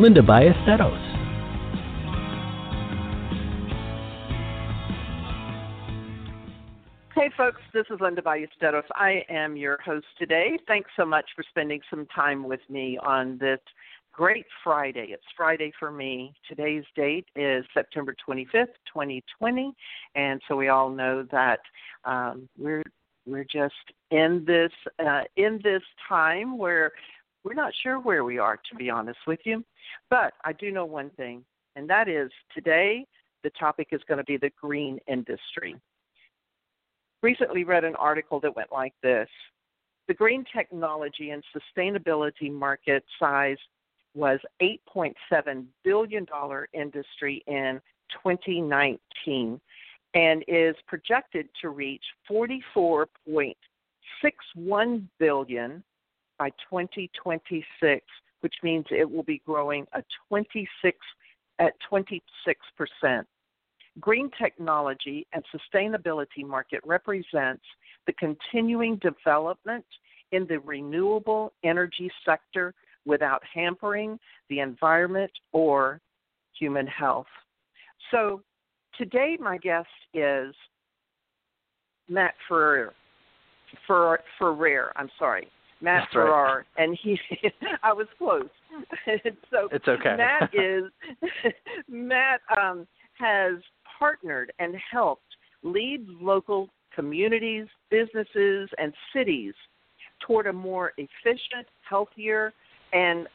Linda Ballesteros. Hey, folks, this is Linda Ballesteros. I am your host today. Thanks so much for spending some time with me on this great Friday. It's Friday for me. Today's date is September 25th, 2020, and so we all know that um, we're we're just in this uh, in this time where we're not sure where we are, to be honest with you. But I do know one thing, and that is today the topic is going to be the green industry. Recently read an article that went like this The green technology and sustainability market size was $8.7 billion industry in 2019 and is projected to reach 44.61 billion by 2026, which means it will be growing a 26 at 26 percent. Green technology and sustainability market represents the continuing development in the renewable energy sector without hampering the environment or human health. So, today my guest is Matt Ferrer. For Ferrer, I'm sorry. Matt That's Ferrer, right. and he I was close. so it's okay. Matt is Matt um, has partnered and helped lead local communities, businesses, and cities toward a more efficient, healthier, and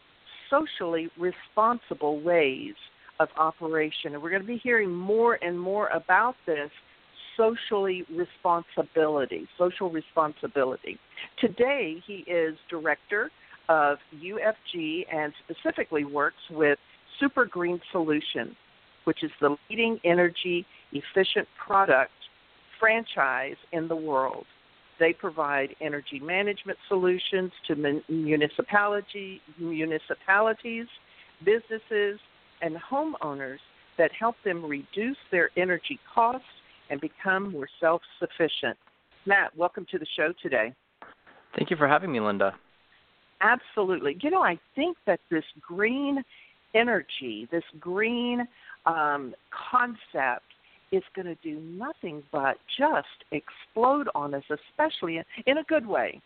socially responsible ways of operation. And we're going to be hearing more and more about this socially responsibility, social responsibility. Today, he is director of UFG and specifically works with Super Green Solutions, which is the leading energy efficient product franchise in the world. They provide energy management solutions to municipality, municipalities, businesses, and homeowners that help them reduce their energy costs and become more self sufficient. Matt, welcome to the show today. Thank you for having me, Linda. Absolutely. You know, I think that this green energy, this green um, concept, is going to do nothing but just explode on us, especially in, in a good way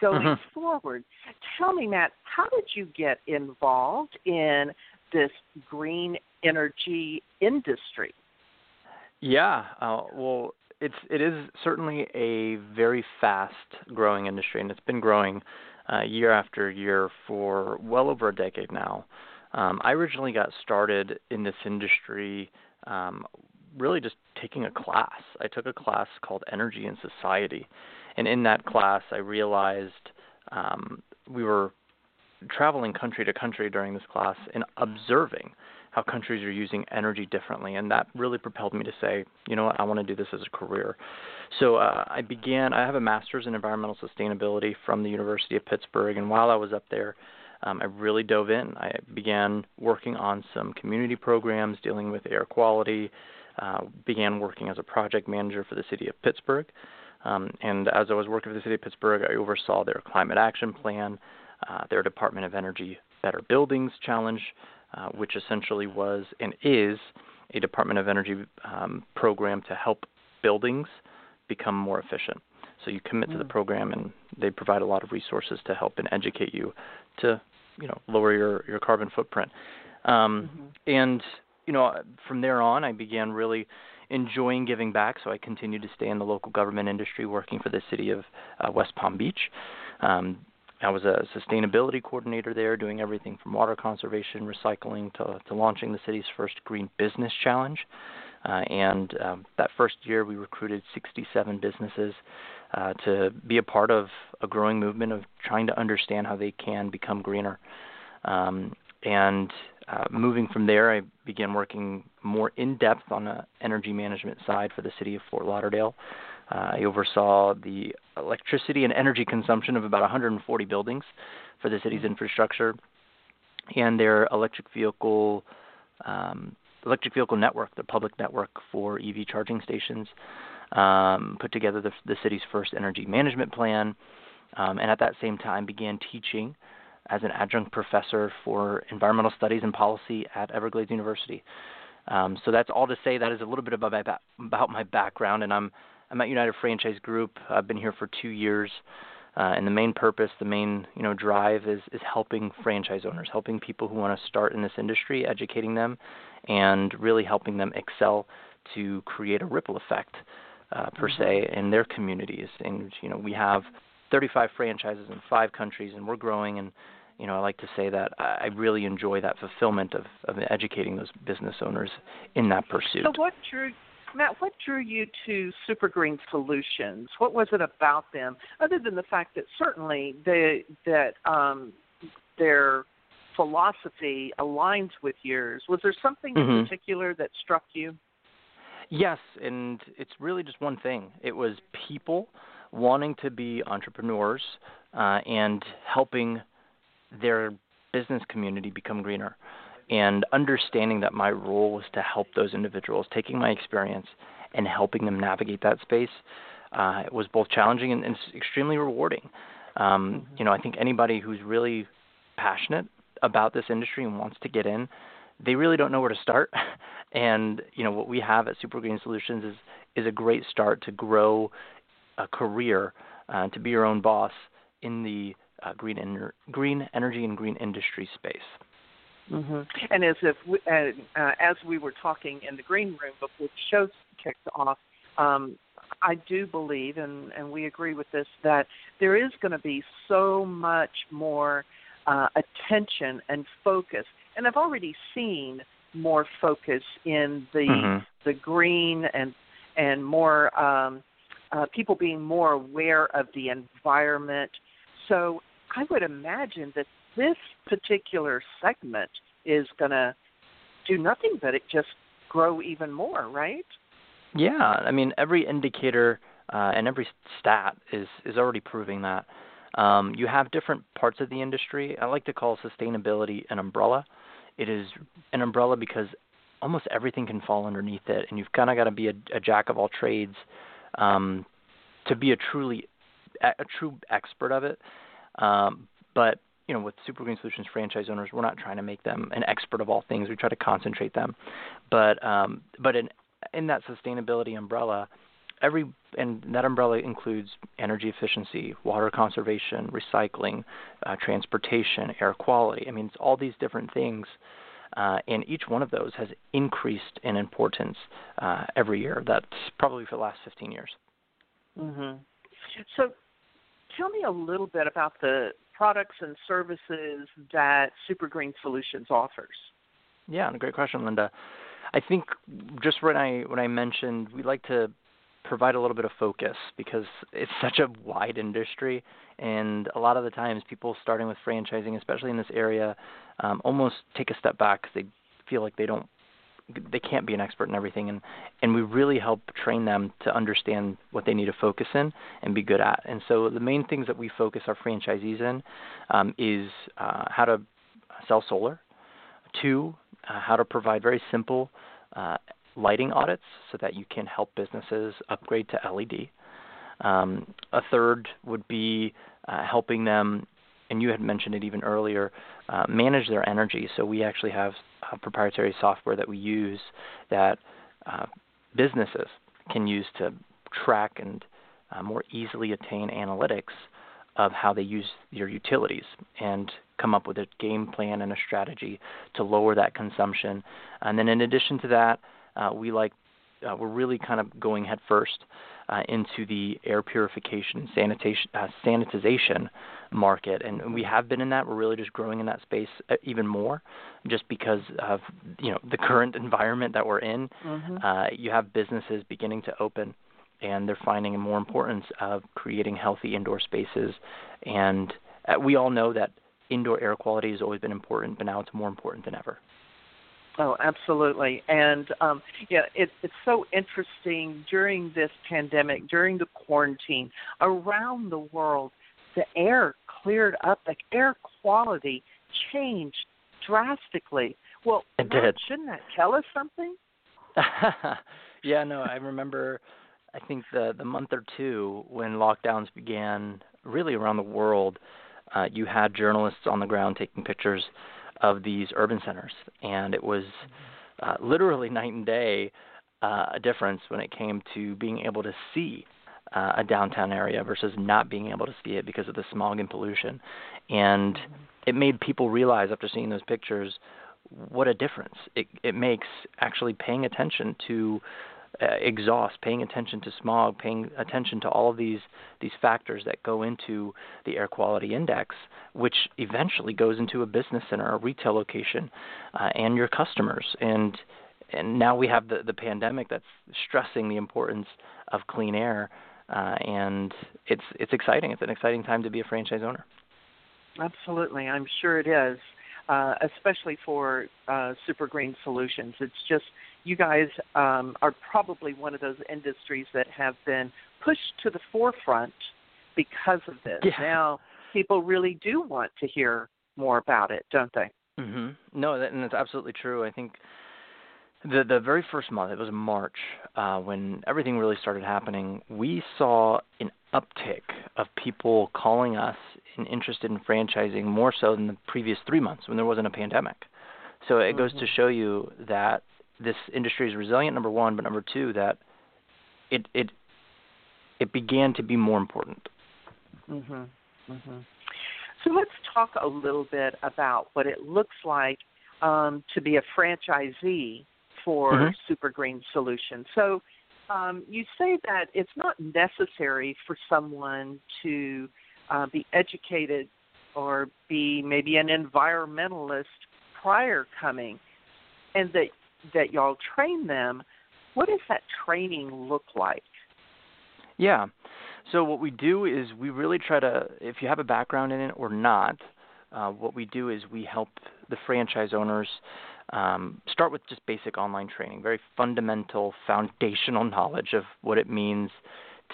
going mm-hmm. forward. Tell me, Matt, how did you get involved in this green energy industry? Yeah, uh, well, it's it is certainly a very fast growing industry, and it's been growing uh, year after year for well over a decade now. Um, I originally got started in this industry um, really just taking a class. I took a class called Energy and Society, and in that class, I realized um, we were traveling country to country during this class and observing how countries are using energy differently, and that really propelled me to say, you know what, I want to do this as a career. So uh, I began. I have a master's in environmental sustainability from the University of Pittsburgh, and while I was up there, um, I really dove in. I began working on some community programs dealing with air quality. Uh, began working as a project manager for the city of Pittsburgh. Um, and as I was working for the city of Pittsburgh, I oversaw their climate action plan, uh, their Department of Energy Better Buildings Challenge, uh, which essentially was and is a Department of Energy um, program to help buildings become more efficient. So you commit mm. to the mm. program, and they provide a lot of resources to help and educate you to, you know, lower your your carbon footprint. Um, mm-hmm. And you know, from there on, I began really enjoying giving back. So I continued to stay in the local government industry, working for the city of uh, West Palm Beach. Um, I was a sustainability coordinator there, doing everything from water conservation, recycling, to, to launching the city's first Green Business Challenge. Uh, and um, that first year, we recruited 67 businesses uh, to be a part of a growing movement of trying to understand how they can become greener. Um, and uh, moving from there, I began working more in depth on the energy management side for the city of Fort Lauderdale. Uh, I oversaw the electricity and energy consumption of about 140 buildings for the city's infrastructure and their electric vehicle um, electric vehicle network, the public network for EV charging stations. Um, put together the, the, city's first energy management plan, um, and at that same time began teaching as an adjunct professor for environmental studies and policy at Everglades University. Um, so that's all to say that is a little bit about my, about my background, and I'm I'm at United Franchise Group. I've been here for two years, uh, and the main purpose, the main you know drive is is helping franchise owners, helping people who want to start in this industry, educating them, and really helping them excel to create a ripple effect uh, per mm-hmm. se in their communities. And you know we have 35 franchises in five countries, and we're growing and you know, I like to say that I really enjoy that fulfillment of, of educating those business owners in that pursuit. So, what drew Matt? What drew you to Super Green Solutions? What was it about them, other than the fact that certainly they that um, their philosophy aligns with yours? Was there something mm-hmm. in particular that struck you? Yes, and it's really just one thing. It was people wanting to be entrepreneurs uh, and helping their business community become greener and understanding that my role was to help those individuals, taking my experience and helping them navigate that space uh, was both challenging and, and extremely rewarding. Um, you know, I think anybody who's really passionate about this industry and wants to get in, they really don't know where to start. and you know, what we have at Super Green Solutions is is a great start to grow a career, uh, to be your own boss in the uh, green, ener- green energy and green industry space. Mm-hmm. And as if we, uh, uh, as we were talking in the green room before the show kicked off, um, I do believe, and, and we agree with this, that there is going to be so much more uh, attention and focus. And I've already seen more focus in the mm-hmm. the green and and more um, uh, people being more aware of the environment. So I would imagine that this particular segment is going to do nothing but it just grow even more, right? Yeah, I mean every indicator uh, and every stat is is already proving that. Um, you have different parts of the industry. I like to call sustainability an umbrella. It is an umbrella because almost everything can fall underneath it, and you've kind of got to be a, a jack of all trades um, to be a truly a true expert of it. Um, but you know, with Super Green Solutions franchise owners, we're not trying to make them an expert of all things. We try to concentrate them. But um, but in in that sustainability umbrella, every and that umbrella includes energy efficiency, water conservation, recycling, uh, transportation, air quality. I mean, it's all these different things. Uh, and each one of those has increased in importance uh, every year. That's probably for the last 15 years. Mm-hmm. So, tell me a little bit about the products and services that Super Green Solutions offers. Yeah, and a great question, Linda. I think just when I when I mentioned we like to provide a little bit of focus because it's such a wide industry and a lot of the times people starting with franchising especially in this area um, almost take a step back because they feel like they don't they can't be an expert in everything and and we really help train them to understand what they need to focus in and be good at. And so the main things that we focus our franchisees in um, is uh, how to sell solar. Two uh, how to provide very simple uh, lighting audits so that you can help businesses upgrade to led um, a third would be uh, helping them and you had mentioned it even earlier, uh, manage their energy. So we actually have uh, proprietary software that we use that uh, businesses can use to track and uh, more easily attain analytics of how they use your utilities and come up with a game plan and a strategy to lower that consumption. And then in addition to that, uh, we like uh, we're really kind of going headfirst uh, into the air purification, sanitation, uh, sanitization market, and we have been in that. We're really just growing in that space uh, even more, just because of you know the current environment that we're in. Mm-hmm. Uh, you have businesses beginning to open, and they're finding more importance of creating healthy indoor spaces, and uh, we all know that indoor air quality has always been important, but now it's more important than ever. Oh, absolutely. And um, yeah, it, it's so interesting during this pandemic, during the quarantine, around the world, the air cleared up, the air quality changed drastically. Well, it did. shouldn't that tell us something? yeah, no, I remember I think the the month or two when lockdowns began really around the world, uh, you had journalists on the ground taking pictures of these urban centers, and it was uh, literally night and day uh, a difference when it came to being able to see uh, a downtown area versus not being able to see it because of the smog and pollution. And it made people realize after seeing those pictures what a difference it, it makes actually paying attention to uh, exhaust, paying attention to smog, paying attention to all of these these factors that go into the air quality index, which eventually goes into a business center, a retail location, uh, and your customers. And and now we have the the pandemic that's stressing the importance of clean air, uh, and it's it's exciting. It's an exciting time to be a franchise owner. Absolutely, I'm sure it is. Uh, especially for uh, Super Green Solutions. It's just you guys um, are probably one of those industries that have been pushed to the forefront because of this. Yeah. Now people really do want to hear more about it, don't they? Mhm. No, that, and that's absolutely true. I think the the very first month, it was March, uh, when everything really started happening. We saw an uptick of people calling us and interested in franchising more so than the previous three months when there wasn't a pandemic. So it mm-hmm. goes to mm-hmm. show you that this industry is resilient. Number one, but number two, that it it it began to be more important. Mhm. Mhm. So let's talk a little bit about what it looks like um, to be a franchisee for mm-hmm. Super Green Solutions. So um, you say that it's not necessary for someone to uh, be educated or be maybe an environmentalist prior coming, and that that y'all train them. What does that training look like? Yeah. So what we do is we really try to, if you have a background in it or not, uh, what we do is we help the franchise owners um, start with just basic online training, very fundamental, foundational knowledge of what it means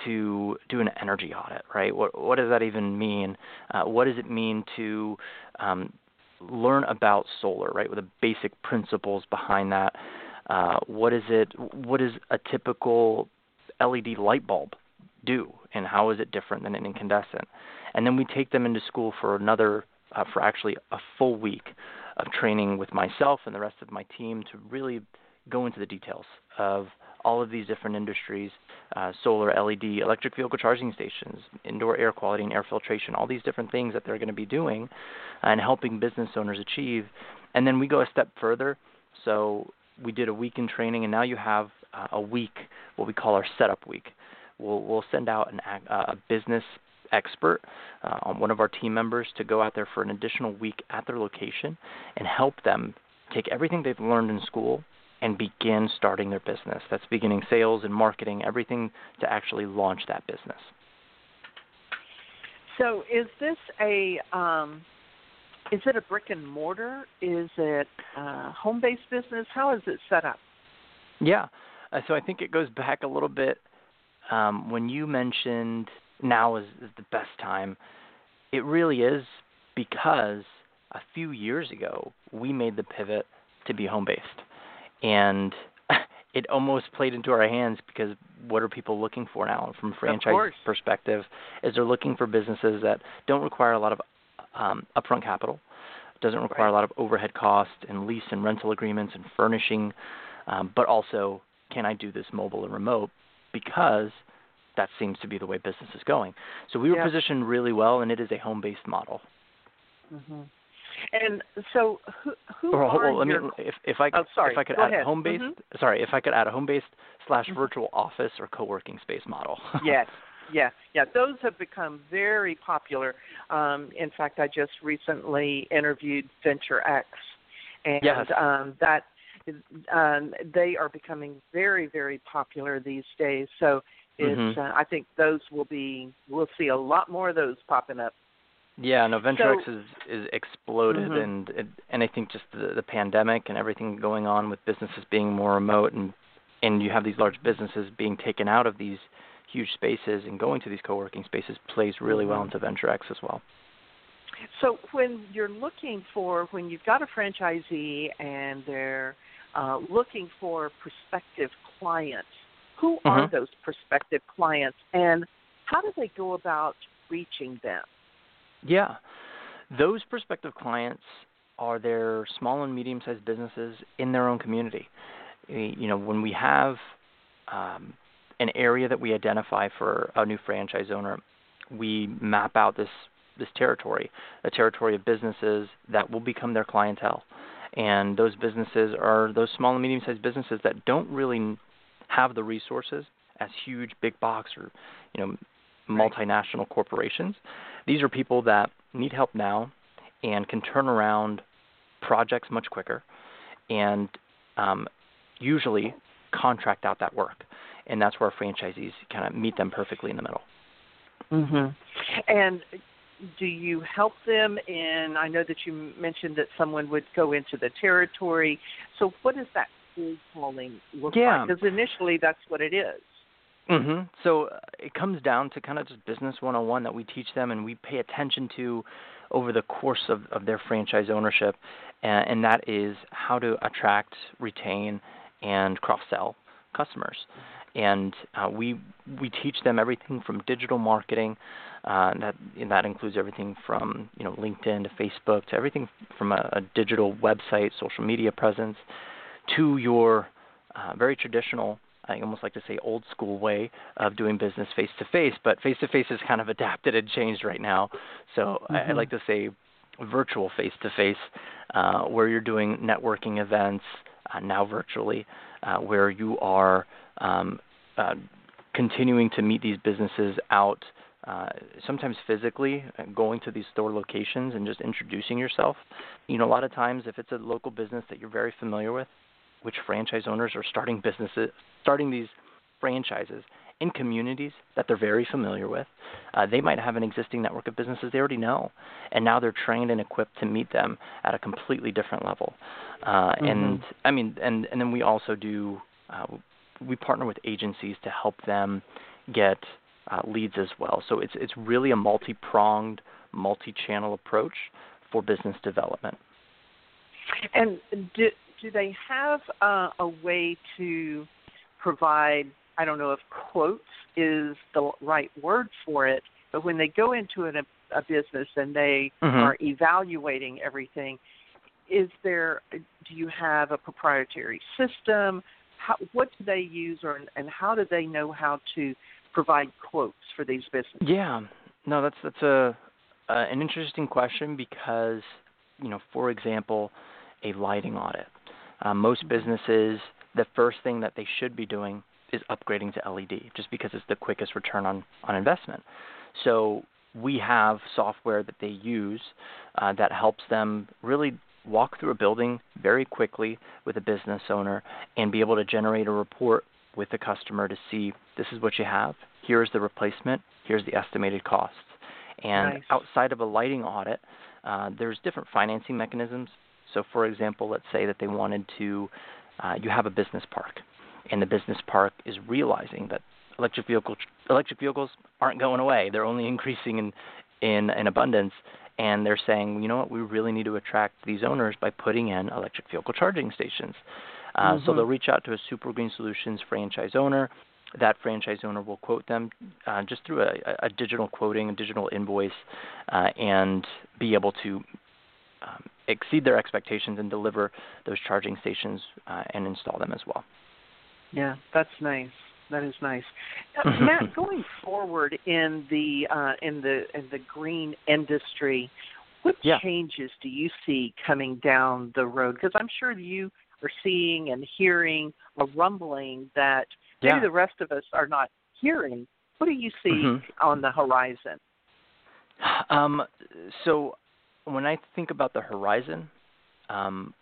to do an energy audit, right? What what does that even mean? Uh, what does it mean to um, learn about solar, right? With the basic principles behind that. Uh, what is it? What does a typical LED light bulb do, and how is it different than an incandescent? And then we take them into school for another, uh, for actually a full week of training with myself and the rest of my team to really go into the details of all of these different industries uh, solar, LED, electric vehicle charging stations, indoor air quality and air filtration, all these different things that they're going to be doing and helping business owners achieve. And then we go a step further. So we did a week in training, and now you have uh, a week, what we call our setup week. We'll, we'll send out an, uh, a business expert, uh, one of our team members, to go out there for an additional week at their location and help them take everything they've learned in school and begin starting their business. That's beginning sales and marketing, everything to actually launch that business. So, is this a um, is it a brick and mortar? Is it a home based business? How is it set up? Yeah, uh, so I think it goes back a little bit um, when you mentioned now is, is the best time. It really is because a few years ago we made the pivot to be home based and it almost played into our hands because what are people looking for now from a franchise perspective is they're looking for businesses that don't require a lot of um, upfront capital doesn't require right. a lot of overhead cost and lease and rental agreements and furnishing um, but also can i do this mobile and remote because that seems to be the way business is going so we were yeah. positioned really well and it is a home based model mm-hmm. And so, who who or, are well, let your... me if if I oh, sorry. if I could add ahead. home based mm-hmm. sorry if I could add a home based slash mm-hmm. virtual office or co working space model. yes, yeah, yeah. Those have become very popular. Um, in fact, I just recently interviewed Venture X, and yes. um, that um, they are becoming very very popular these days. So it's mm-hmm. uh, I think those will be we'll see a lot more of those popping up Yeah, no, VentureX so, is is exploded, mm-hmm. and and I think just the, the pandemic and everything going on with businesses being more remote, and and you have these large businesses being taken out of these huge spaces and going to these co-working spaces plays really well mm-hmm. into VentureX as well. So when you're looking for when you've got a franchisee and they're uh, looking for prospective clients, who mm-hmm. are those prospective clients, and how do they go about reaching them? Yeah. Those prospective clients are their small and medium sized businesses in their own community. You know, when we have um, an area that we identify for a new franchise owner, we map out this this territory, a territory of businesses that will become their clientele. And those businesses are those small and medium sized businesses that don't really have the resources as huge big box or you know multinational corporations. These are people that need help now and can turn around projects much quicker and um, usually contract out that work. And that's where franchisees kind of meet them perfectly in the middle. Mhm. And do you help them in I know that you mentioned that someone would go into the territory. So what does that cold calling look yeah. like? Because initially that's what it is. Mhm. So uh, it comes down to kind of just business 101 that we teach them and we pay attention to over the course of, of their franchise ownership, and, and that is how to attract, retain, and cross sell customers. And uh, we we teach them everything from digital marketing, uh, that that includes everything from you know LinkedIn to Facebook to everything from a, a digital website, social media presence, to your uh, very traditional I almost like to say old school way of doing business face to face, but face to face is kind of adapted and changed right now. So mm-hmm. I, I like to say virtual face to face, where you're doing networking events uh, now virtually, uh, where you are um, uh, continuing to meet these businesses out. Uh, sometimes physically uh, going to these store locations and just introducing yourself. You know, a lot of times if it's a local business that you're very familiar with, which franchise owners are starting businesses, starting these franchises in communities that they're very familiar with. Uh, they might have an existing network of businesses they already know, and now they're trained and equipped to meet them at a completely different level. Uh, mm-hmm. And I mean, and and then we also do uh, we partner with agencies to help them get uh, leads as well. So it's it's really a multi-pronged, multi-channel approach for business development. And do, do they have uh, a way to provide? I don't know if quotes is the right word for it, but when they go into an, a business and they mm-hmm. are evaluating everything, is there? Do you have a proprietary system? How, what do they use, or and how do they know how to provide quotes for these businesses? Yeah, no, that's that's a uh, an interesting question because you know, for example, a lighting audit. Um, most businesses, the first thing that they should be doing is upgrading to LED, just because it's the quickest return on on investment. So we have software that they use uh, that helps them really walk through a building very quickly with a business owner and be able to generate a report with the customer to see this is what you have, here's the replacement, here's the estimated costs. And nice. outside of a lighting audit, uh, there's different financing mechanisms so, for example, let's say that they wanted to, uh, you have a business park, and the business park is realizing that electric vehicle electric vehicles aren't going away; they're only increasing in in, in abundance. And they're saying, you know what, we really need to attract these owners by putting in electric vehicle charging stations. Uh, mm-hmm. So they'll reach out to a Super Green Solutions franchise owner. That franchise owner will quote them uh, just through a, a, digital quoting, a digital invoice, uh, and be able to um, exceed their expectations and deliver those charging stations uh, and install them as well. Yeah, that's nice. That is nice, uh, Matt. Going forward in the uh, in the in the green industry, what yeah. changes do you see coming down the road? Because I'm sure you are seeing and hearing a rumbling that maybe yeah. the rest of us are not hearing. What do you see mm-hmm. on the horizon? Um, so when I think about the horizon, um,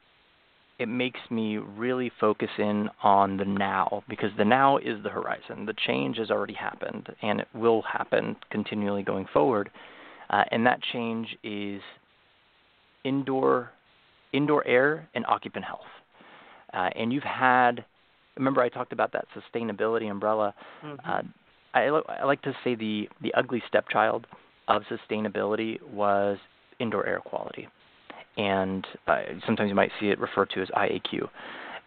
it makes me really focus in on the now because the now is the horizon. The change has already happened and it will happen continually going forward. uh, and that change is indoor indoor air and occupant health. Uh, and you've had, remember I talked about that sustainability umbrella. Mm-hmm. Uh, I, I like to say the the ugly stepchild of sustainability was indoor air quality, and uh, sometimes you might see it referred to as IAQ,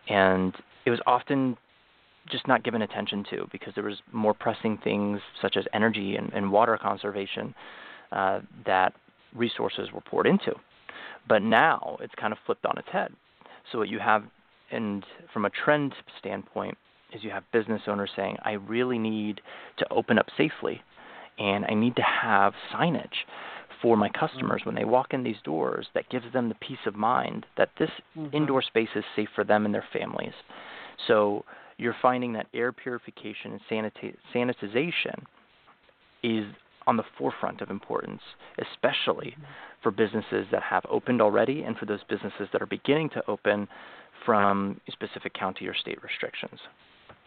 and it was often just not given attention to because there was more pressing things such as energy and, and water conservation uh, that resources were poured into. But now it's kind of flipped on its head. So what you have, and from a trend standpoint, is you have business owners saying, I really need to open up safely, and I need to have signage for my customers when they walk in these doors that gives them the peace of mind that this mm-hmm. indoor space is safe for them and their families. So you're finding that air purification and sanita- sanitization is on the forefront of importance, especially mm-hmm. for businesses that have opened already and for those businesses that are beginning to open from specific county or state restrictions.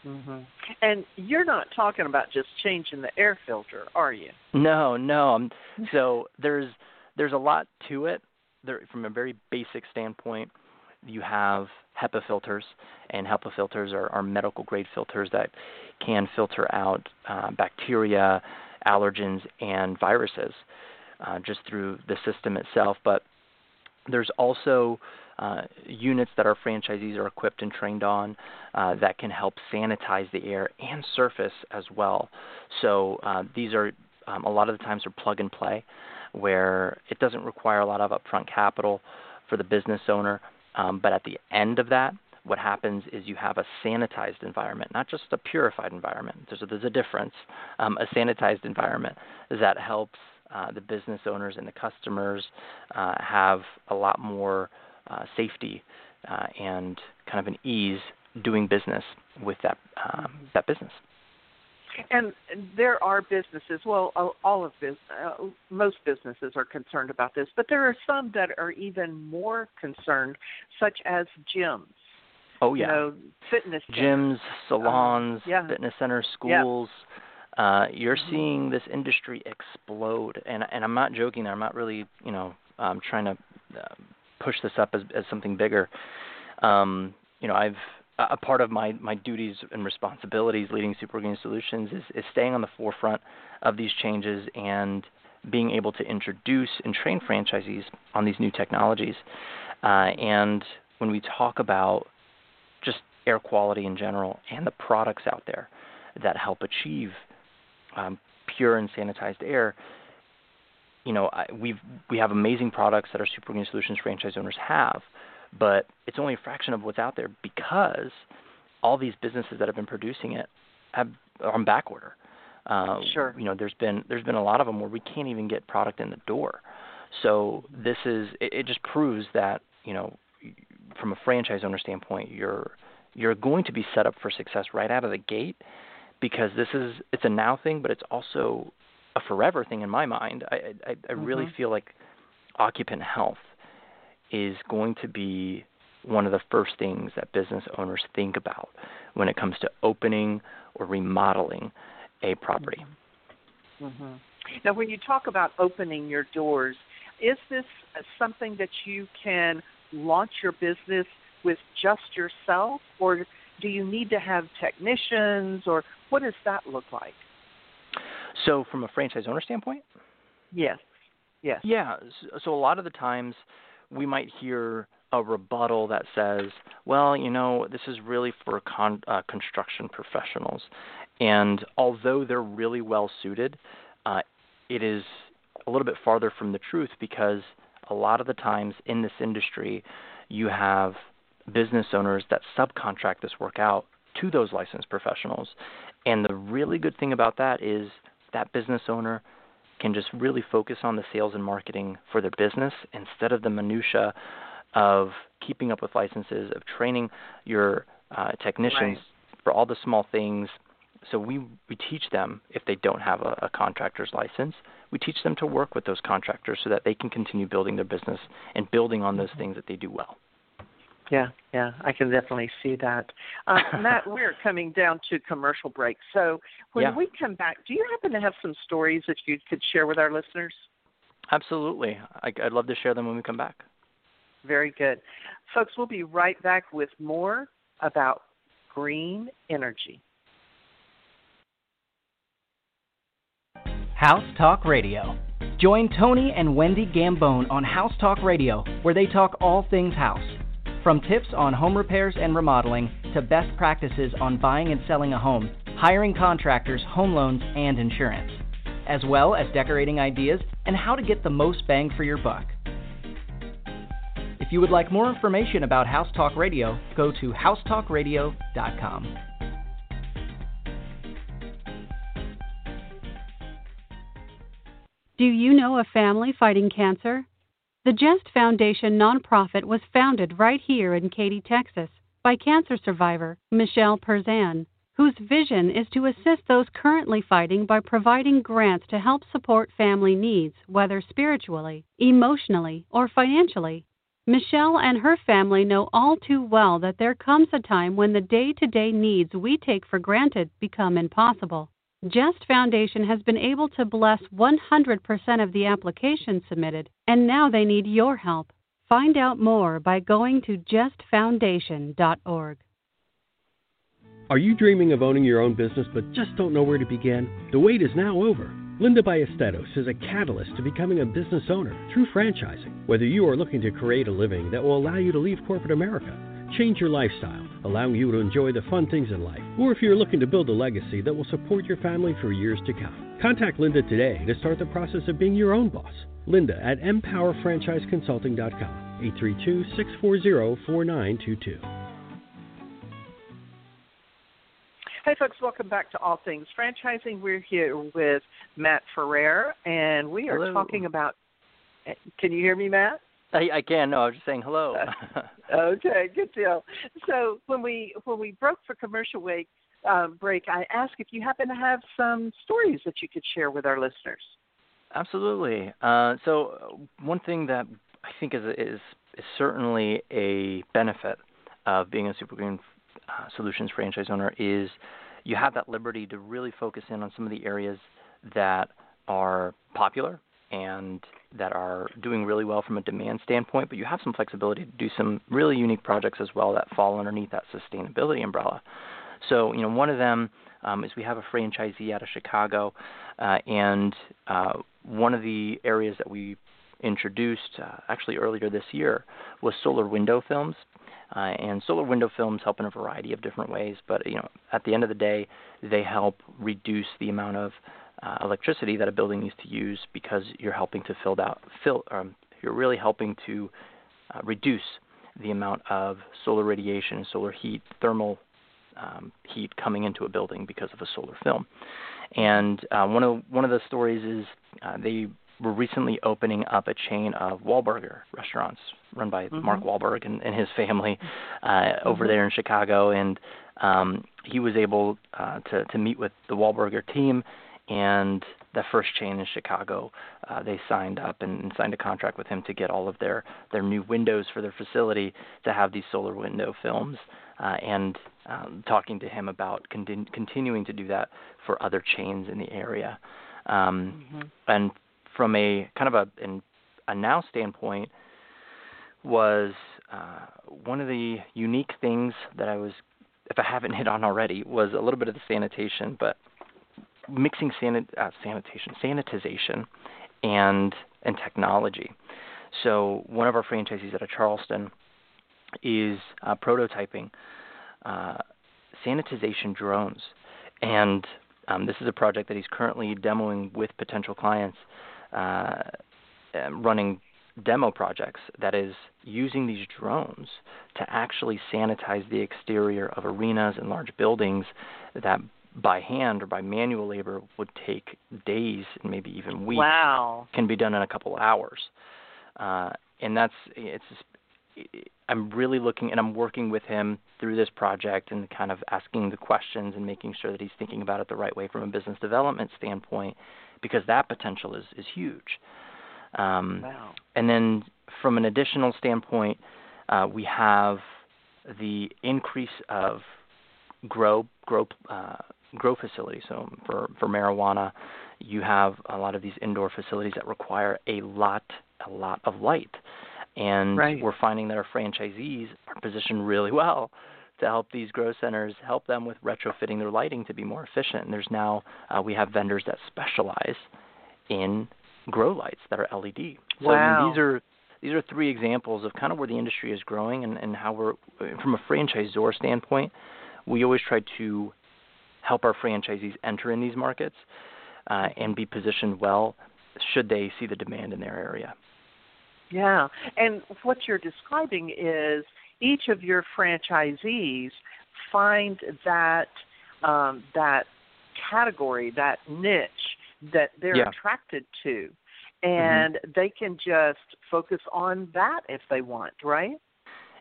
Mm-hmm. And you're not talking about just changing the air filter, are you? No, no. Um, so there's there's a lot to it. There, from a very basic standpoint, you have HEPA filters, and HEPA filters are, are medical grade filters that can filter out uh, bacteria, allergens, and viruses uh, just through the system itself. But there's also uh, units that our franchisees are equipped and trained on uh, that can help sanitize the air and surface as well. So uh, these are um, a lot of the times are plug and play, where it doesn't require a lot of upfront capital for the business owner. Um, but at the end of that, what happens is you have a sanitized environment, not just a purified environment. There's a, there's a difference. Um, a sanitized environment that helps uh, the business owners and the customers uh, have a lot more uh, safety uh, and kind of an ease doing business with that um, that business. And there are businesses. Well, all of this, uh, most businesses are concerned about this, but there are some that are even more concerned, such as gyms. Oh yeah, you know, fitness gyms, uh, salons, yeah. fitness centers, schools. Yeah. Uh, you're seeing this industry explode, and and I'm not joking. There. I'm not really, you know, um, trying to uh, push this up as, as something bigger. Um, you know, I've a part of my, my duties and responsibilities leading Super Green Solutions is, is staying on the forefront of these changes and being able to introduce and train franchisees on these new technologies. Uh, and when we talk about just air quality in general and the products out there that help achieve um, pure and sanitized air, you know, I, we've we have amazing products that our Super Green Solutions franchise owners have, but it's only a fraction of what's out there because all these businesses that have been producing it have, are on back order. Uh, sure. You know, there's been there's been a lot of them where we can't even get product in the door. So this is it, it just proves that you know, from a franchise owner standpoint, you're you're going to be set up for success right out of the gate because this is it's a now thing, but it's also a forever thing in my mind. I I, I mm-hmm. really feel like occupant health is going to be one of the first things that business owners think about when it comes to opening or remodeling a property. Mm-hmm. Now, when you talk about opening your doors, is this something that you can launch your business with just yourself, or do you need to have technicians, or what does that look like? So, from a franchise owner standpoint? Yes. Yes. Yeah. So, a lot of the times we might hear a rebuttal that says, well, you know, this is really for con- uh, construction professionals. And although they're really well suited, uh, it is a little bit farther from the truth because a lot of the times in this industry, you have business owners that subcontract this work out to those licensed professionals. And the really good thing about that is that business owner can just really focus on the sales and marketing for their business instead of the minutia of keeping up with licenses, of training your uh, technicians right. for all the small things. So we we teach them if they don't have a, a contractor's license, we teach them to work with those contractors so that they can continue building their business and building on those mm-hmm. things that they do well. Yeah, yeah, I can definitely see that. Uh, Matt, we're coming down to commercial break. So when yeah. we come back, do you happen to have some stories that you could share with our listeners? Absolutely. I, I'd love to share them when we come back. Very good. Folks, we'll be right back with more about green energy. House Talk Radio. Join Tony and Wendy Gambone on House Talk Radio, where they talk all things house. From tips on home repairs and remodeling to best practices on buying and selling a home, hiring contractors, home loans, and insurance, as well as decorating ideas and how to get the most bang for your buck. If you would like more information about House Talk Radio, go to housetalkradio.com. Do you know a family fighting cancer? The Jest Foundation nonprofit was founded right here in Katy, Texas, by cancer survivor Michelle Perzan, whose vision is to assist those currently fighting by providing grants to help support family needs, whether spiritually, emotionally, or financially. Michelle and her family know all too well that there comes a time when the day to day needs we take for granted become impossible. Jest Foundation has been able to bless 100% of the applications submitted, and now they need your help. Find out more by going to jestfoundation.org. Are you dreaming of owning your own business but just don't know where to begin? The wait is now over. Linda Ballesteros is a catalyst to becoming a business owner through franchising. Whether you are looking to create a living that will allow you to leave corporate America, change your lifestyle, allowing you to enjoy the fun things in life, or if you're looking to build a legacy that will support your family for years to come. Contact Linda today to start the process of being your own boss. Linda at mpowerfranchiseconsulting.com, 832 640 4922. Hey, folks, welcome back to All Things Franchising. We're here with Matt Ferrer, and we are Hello. talking about. Can you hear me, Matt? I, I can. No, I was just saying hello. okay, good deal. So when we when we broke for commercial break, um, break, I asked if you happen to have some stories that you could share with our listeners. Absolutely. Uh, so one thing that I think is is is certainly a benefit of being a Super Green uh, Solutions franchise owner is you have that liberty to really focus in on some of the areas that are popular and that are doing really well from a demand standpoint, but you have some flexibility to do some really unique projects as well that fall underneath that sustainability umbrella. So, you know, one of them um, is we have a franchisee out of Chicago, uh, and uh, one of the areas that we introduced uh, actually earlier this year was solar window films. Uh, and solar window films help in a variety of different ways, but you know, at the end of the day, they help reduce the amount of uh, electricity that a building needs to use because you're helping to fill out fill um, you're really helping to uh, reduce the amount of solar radiation, solar heat, thermal um, heat coming into a building because of a solar film. And uh, one of one of the stories is uh, they were recently opening up a chain of Wahlburger restaurants run by Mhm. Mark Wahlberg and, and his family uh, over Mhm. there in Chicago. And um, he was able uh, to to meet with the Wahlburger team and the first chain in Chicago, uh, they signed up and, and signed a contract with him to get all of their their new windows for their facility to have these solar window films, uh, and um, talking to him about con- continuing to do that for other chains in the area. Um, Mhm. And from a kind of a an, a now standpoint, was uh, one of the unique things that I was, if I haven't hit on already, was a little bit of the sanitation, but mixing sanit- uh, sanitation, sanitization, and and technology. So one of our franchisees out of Charleston is uh, prototyping uh, sanitization drones, and um, this is a project that he's currently demoing with potential clients, uh, um, running demo projects that is using these drones to actually sanitize the exterior of arenas and large buildings that by hand or by manual labor would take days and maybe even weeks Wow. can be done in a couple of hours. Uh, and that's it's I'm really looking and I'm working with him through this project and kind of asking the questions and making sure that he's thinking about it the right way from a business development standpoint because that potential is is huge. Um, Wow. and then from an additional standpoint, uh, we have the increase of grow grow uh, grow facilities. So for for marijuana, You have a lot of these indoor facilities that require a lot, a lot of light, and right. we're finding that our franchisees are positioned really well to help these grow centers help them with retrofitting their lighting to be more efficient. And there's now uh, we have vendors that specialize in grow lights that are LED. So wow. I mean, these are these are three examples of kind of where the industry is growing and, and how we're from a franchisor standpoint. We always try to help our franchisees enter in these markets uh, and be positioned well should they see the demand in their area. Yeah, and what you're describing is each of your franchisees find that um, that category, that niche that they're yeah. attracted to, Mm-hmm. and mm-hmm. they can just focus on that if they want, right?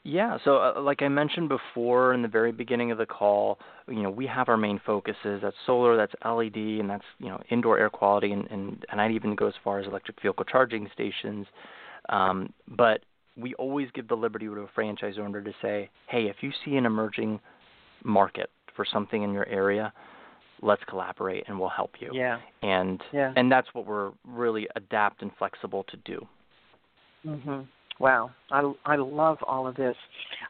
Yeah, so uh, like I mentioned before in the very beginning of the call, you know, we have our main focuses. That's solar, that's LED, and that's you know indoor air quality, and and, and I'd even go as far as electric vehicle charging stations. Um, but we always give the liberty to a franchise owner to say, hey, if you see an emerging market for something in your area, let's collaborate and we'll help you. Yeah. And yeah. and that's what we're really adapt and flexible to do. Mhm. Wow, I I love all of this.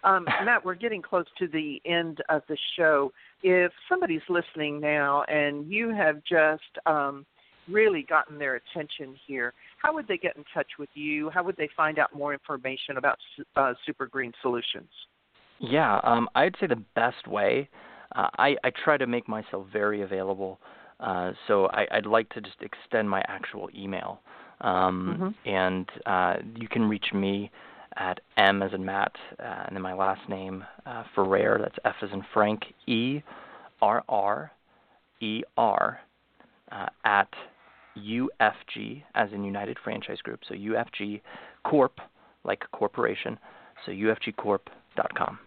Um, Matt, we're getting close to the end of the show. If somebody's listening now and you have just um, really gotten their attention here, how would they get in touch with you? How would they find out more information about uh, Super Green Solutions? Yeah, um, I'd say the best way uh, I, I try to make myself very available. Uh, so I, would like to just extend my actual email. Um, mm-hmm. And uh, you can reach me at M as in Matt, uh, and then my last name, uh, Ferrer, that's F as in Frank, E R R E R, uh, at UFG, as in United Franchise Group. So UFG Corp, like a corporation. So UFGcorp.com.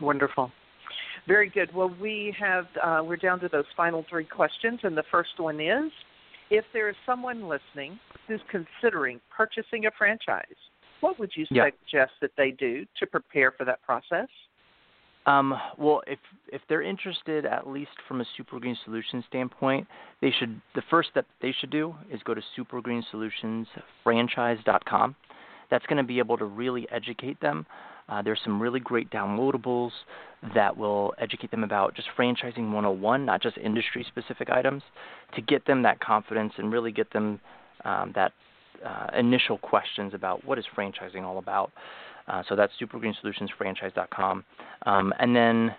Wonderful. Very good. Well, we have uh, we're down to those final three questions, and the first one is: If there is someone listening who's considering purchasing a franchise, what would you yeah. suggest that they do to prepare for that process? Um, well, if if they're interested, at least from a Super Green Solutions standpoint, they should the first step they should do is go to supergreensolutionsfranchise.com. That's going to be able to really educate them uh, there's some really great downloadables that will educate them about just franchising 101, not just industry specific items, to get them that confidence and really get them um, that uh, initial questions about what is franchising all about. Uh, so that's supergreensolutionsfranchise.com. Um, and then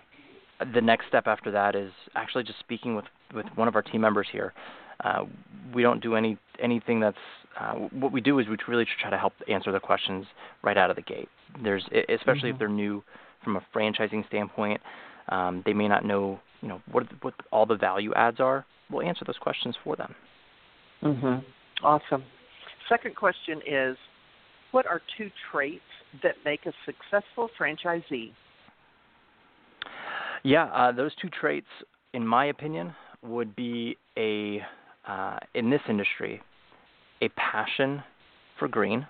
the next step after that is actually just speaking with, with one of our team members here. Uh, we don't do any anything that's uh, what we do is we really try to help answer the questions right out of the gate. There's especially mm-hmm. if they're new from a franchising standpoint, um, they may not know you know what what all the value adds are. We'll answer those questions for them. Mhm. Awesome. Second question is, what are two traits that make a successful franchisee? Yeah, uh, those two traits, in my opinion, would be a uh, in this industry a passion for green.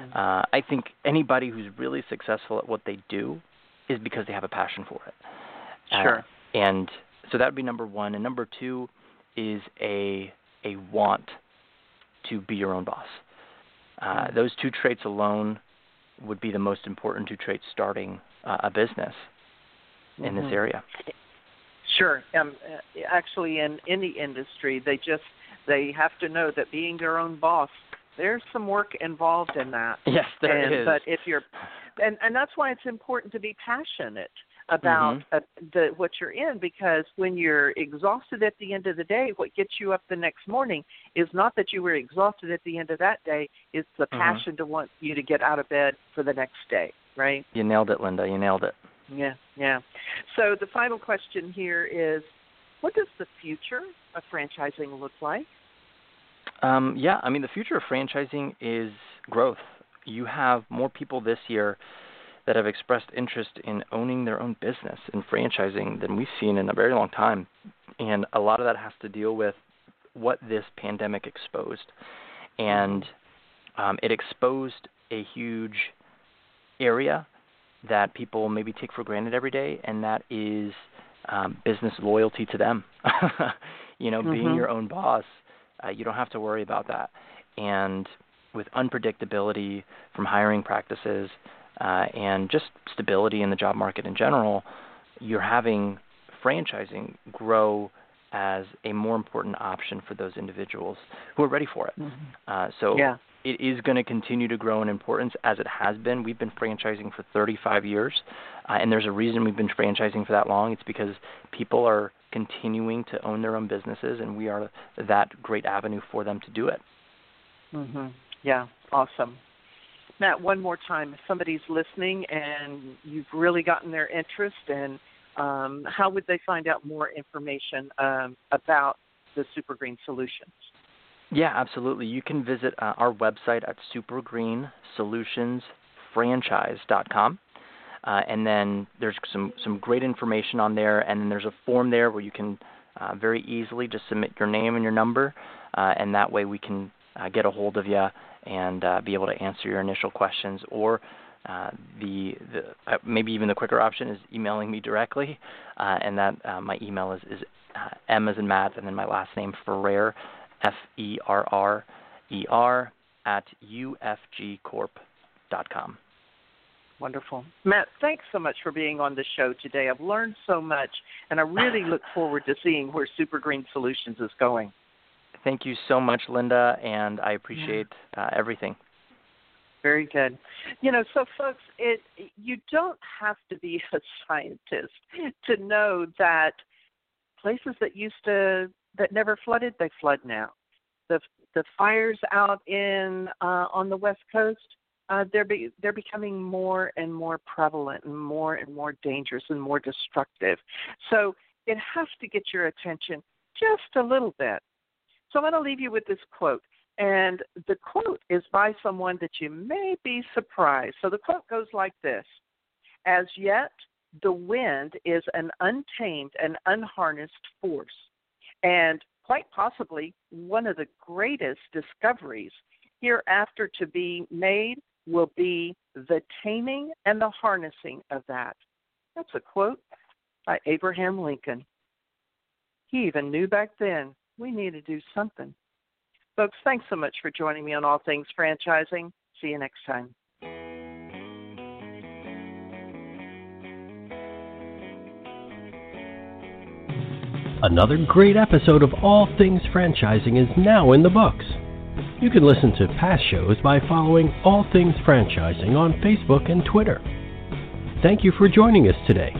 Mm-hmm. Uh, I think anybody who's really successful at what they do is because they have a passion for it. Sure. Uh, and so that would be number one. And number two is a a want to be your own boss. Uh, mm-hmm. those two traits alone would be the most important two traits starting uh, a business in mm-hmm. this area. Sure. Um, actually, in any industry, they just they have to know that being their own boss, there's some work involved in that. Yes, there and, is. But if you're, and and that's why it's important to be passionate about mm-hmm. uh, the what you're in because when you're exhausted at the end of the day, what gets you up the next morning is not that you were exhausted at the end of that day. It's the mm-hmm. passion to want you to get out of bed for the next day, right? You nailed it, Linda. You nailed it. Yeah, yeah. So the final question here is what does the future of franchising look like? Um, yeah, I mean, the future of franchising is growth. You have more people this year that have expressed interest in owning their own business and franchising than we've seen in a very long time. And a lot of that has to deal with what this pandemic exposed. And um, it exposed a huge area that people maybe take for granted every day, and that is um, business loyalty to them. You know, mm-hmm. being your own boss, uh, you don't have to worry about that. And with unpredictability from hiring practices uh, and just stability in the job market in general, you're having franchising grow as a more important option for those individuals who are ready for it. Mm-hmm. Uh, so yeah. it is going to continue to grow in importance as it has been. We've been franchising for 35 years, uh, and there's a reason we've been franchising for that long. It's because people are continuing to own their own businesses, and we are that great avenue for them to do it. Mm-hmm. Yeah, awesome. Matt, one more time, if somebody's listening and you've really gotten their interest, and um, how would they find out more information um, about the Super Green Solutions? Yeah, absolutely. You can visit uh, our website at supergreensolutionsfranchise.com. Uh, and then there's some, some great information on there, and then there's a form there where you can uh, very easily just submit your name and your number, uh, and that way we can uh, get a hold of you and uh, be able to answer your initial questions. Or uh, the, the uh, maybe even the quicker option is emailing me directly, uh, and that uh, my email is, is uh, M as in Matt, and then my last name Ferrer, F E R R E R at ufgcorp.com. Wonderful. Matt, thanks so much for being on the show today. I've learned so much, and I really look forward to seeing where Super Green Solutions is going. Thank you so much, Linda, and I appreciate uh, everything. Very good. You know, so folks, it you don't have to be a scientist to know that places that used to that never flooded, they flood now. The the fires out in uh, on the west coast, uh, they're be, they're becoming more and more prevalent and more and more dangerous and more destructive. So it has to get your attention just a little bit. So I'm going to leave you with this quote. And the quote is by someone that you may be surprised. So the quote goes like this As yet, the wind is an untamed and unharnessed force, and quite possibly one of the greatest discoveries hereafter to be made will be the taming and the harnessing of that. That's a quote by Abraham Lincoln. He even knew back then we need to do something. Folks, thanks so much for joining me on All Things Franchising. See you next time. Another great episode of All Things Franchising is now in the books. You can listen to past shows by following All Things Franchising on Facebook and Twitter. Thank you for joining us today,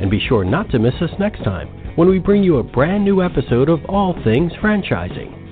and be sure not to miss us next time when we bring you a brand new episode of All Things Franchising.